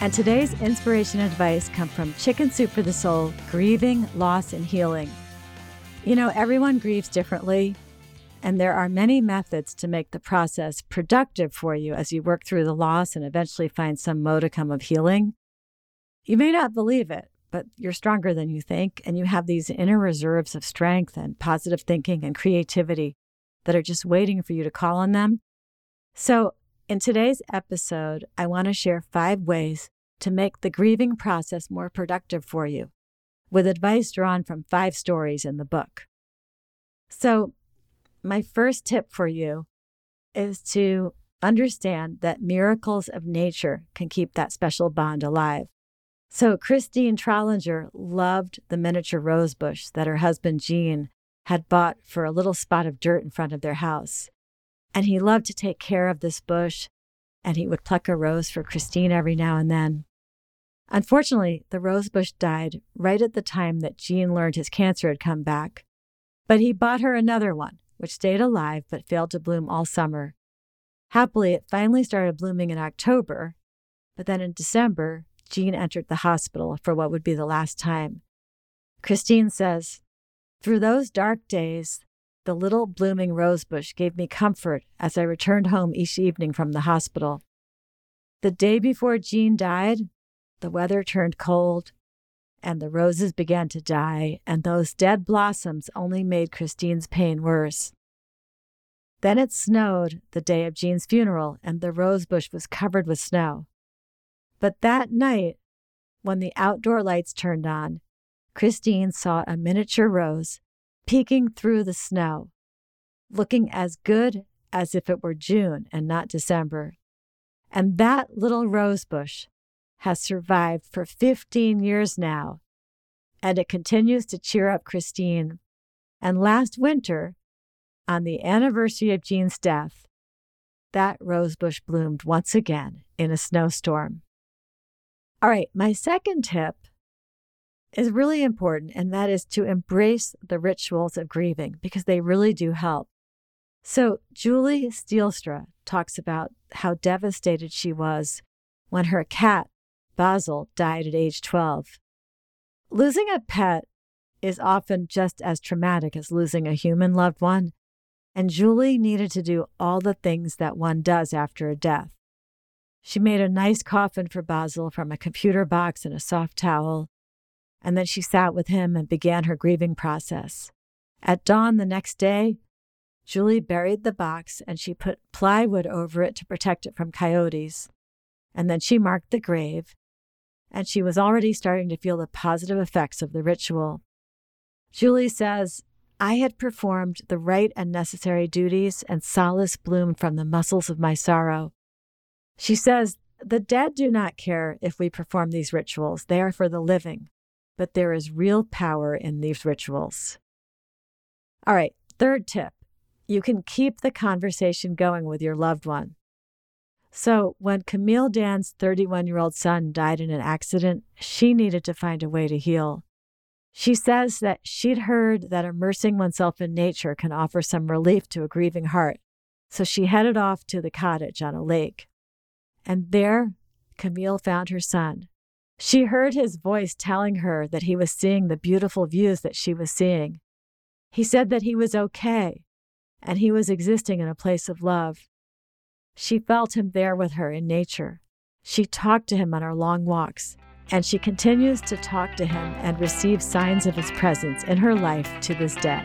And today's inspiration advice come from Chicken Soup for the Soul Grieving, Loss, and Healing. You know, everyone grieves differently, and there are many methods to make the process productive for you as you work through the loss and eventually find some modicum of healing. You may not believe it, but you're stronger than you think, and you have these inner reserves of strength and positive thinking and creativity that are just waiting for you to call on them. So, in today's episode, I want to share five ways to make the grieving process more productive for you, with advice drawn from five stories in the book. So, my first tip for you is to understand that miracles of nature can keep that special bond alive. So, Christine Trollinger loved the miniature rose bush that her husband Gene had bought for a little spot of dirt in front of their house. And he loved to take care of this bush, and he would pluck a rose for Christine every now and then. Unfortunately, the rose bush died right at the time that Gene learned his cancer had come back. But he bought her another one, which stayed alive but failed to bloom all summer. Happily, it finally started blooming in October, but then in December, Gene entered the hospital for what would be the last time. Christine says, Through those dark days, the little blooming rosebush gave me comfort as I returned home each evening from the hospital. The day before Gene died, the weather turned cold, and the roses began to die, and those dead blossoms only made Christine's pain worse. Then it snowed the day of Gene's funeral, and the rosebush was covered with snow. But that night, when the outdoor lights turned on, Christine saw a miniature rose peeking through the snow, looking as good as if it were June and not December. And that little rose bush has survived for 15 years now, and it continues to cheer up Christine. And last winter, on the anniversary of Gene's death, that rose bush bloomed once again in a snowstorm. All right, my second tip is really important, and that is to embrace the rituals of grieving because they really do help. So, Julie Steelstra talks about how devastated she was when her cat, Basil, died at age 12. Losing a pet is often just as traumatic as losing a human loved one, and Julie needed to do all the things that one does after a death. She made a nice coffin for Basil from a computer box and a soft towel and then she sat with him and began her grieving process. At dawn the next day, Julie buried the box and she put plywood over it to protect it from coyotes. And then she marked the grave, and she was already starting to feel the positive effects of the ritual. Julie says, I had performed the rite and necessary duties, and solace bloomed from the muscles of my sorrow. She says, The dead do not care if we perform these rituals, they are for the living but there is real power in these rituals. All right, third tip you can keep the conversation going with your loved one. So, when Camille Dan's 31 year old son died in an accident, she needed to find a way to heal. She says that she'd heard that immersing oneself in nature can offer some relief to a grieving heart, so she headed off to the cottage on a lake. And there, Camille found her son, she heard his voice telling her that he was seeing the beautiful views that she was seeing. He said that he was okay and he was existing in a place of love. She felt him there with her in nature. She talked to him on her long walks, and she continues to talk to him and receive signs of his presence in her life to this day.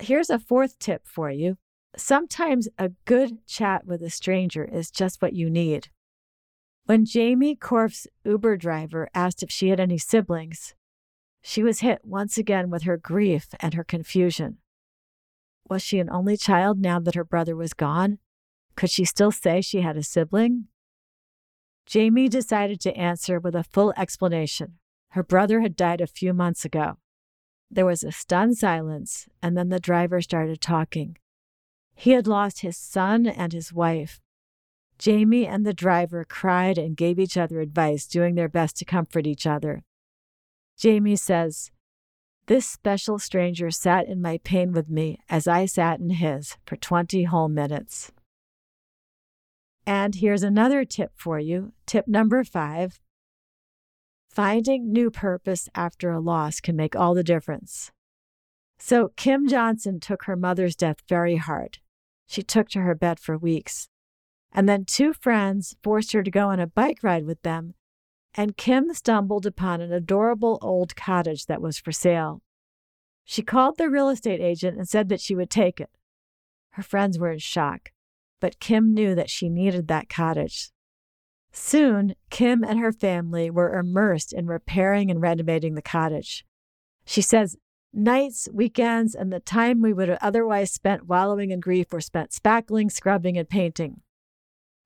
Here's a fourth tip for you. Sometimes a good chat with a stranger is just what you need. When Jamie Korf's Uber driver asked if she had any siblings, she was hit once again with her grief and her confusion. Was she an only child now that her brother was gone? Could she still say she had a sibling? Jamie decided to answer with a full explanation. Her brother had died a few months ago. There was a stunned silence, and then the driver started talking. He had lost his son and his wife. Jamie and the driver cried and gave each other advice, doing their best to comfort each other. Jamie says, This special stranger sat in my pain with me as I sat in his for 20 whole minutes. And here's another tip for you. Tip number five Finding new purpose after a loss can make all the difference. So, Kim Johnson took her mother's death very hard. She took to her bed for weeks. And then two friends forced her to go on a bike ride with them, and Kim stumbled upon an adorable old cottage that was for sale. She called the real estate agent and said that she would take it. Her friends were in shock, but Kim knew that she needed that cottage. Soon, Kim and her family were immersed in repairing and renovating the cottage. She says, Nights, weekends, and the time we would have otherwise spent wallowing in grief were spent spackling, scrubbing, and painting.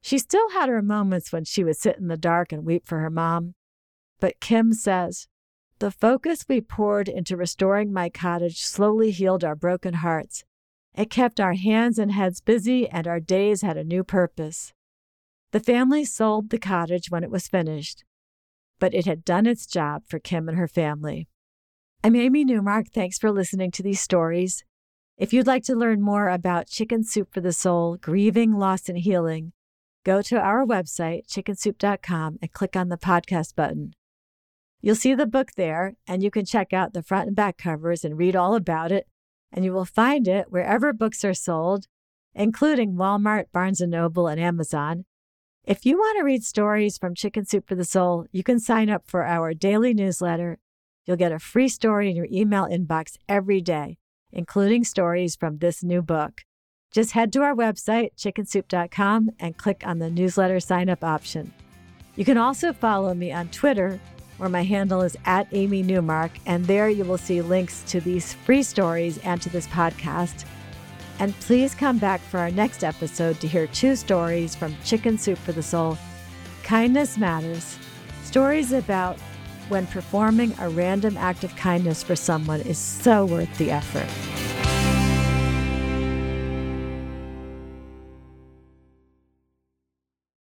She still had her moments when she would sit in the dark and weep for her mom. But Kim says, The focus we poured into restoring my cottage slowly healed our broken hearts. It kept our hands and heads busy, and our days had a new purpose. The family sold the cottage when it was finished, but it had done its job for Kim and her family. I'm Amy Newmark. Thanks for listening to these stories. If you'd like to learn more about Chicken Soup for the Soul, grieving, loss, and healing, go to our website, chickensoup.com, and click on the podcast button. You'll see the book there, and you can check out the front and back covers and read all about it. And you will find it wherever books are sold, including Walmart, Barnes & Noble, and Amazon. If you want to read stories from Chicken Soup for the Soul, you can sign up for our daily newsletter. You'll get a free story in your email inbox every day, including stories from this new book. Just head to our website, chickensoup.com, and click on the newsletter sign up option. You can also follow me on Twitter, where my handle is at Amy Newmark, and there you will see links to these free stories and to this podcast. And please come back for our next episode to hear two stories from Chicken Soup for the Soul Kindness Matters. Stories about when performing a random act of kindness for someone is so worth the effort.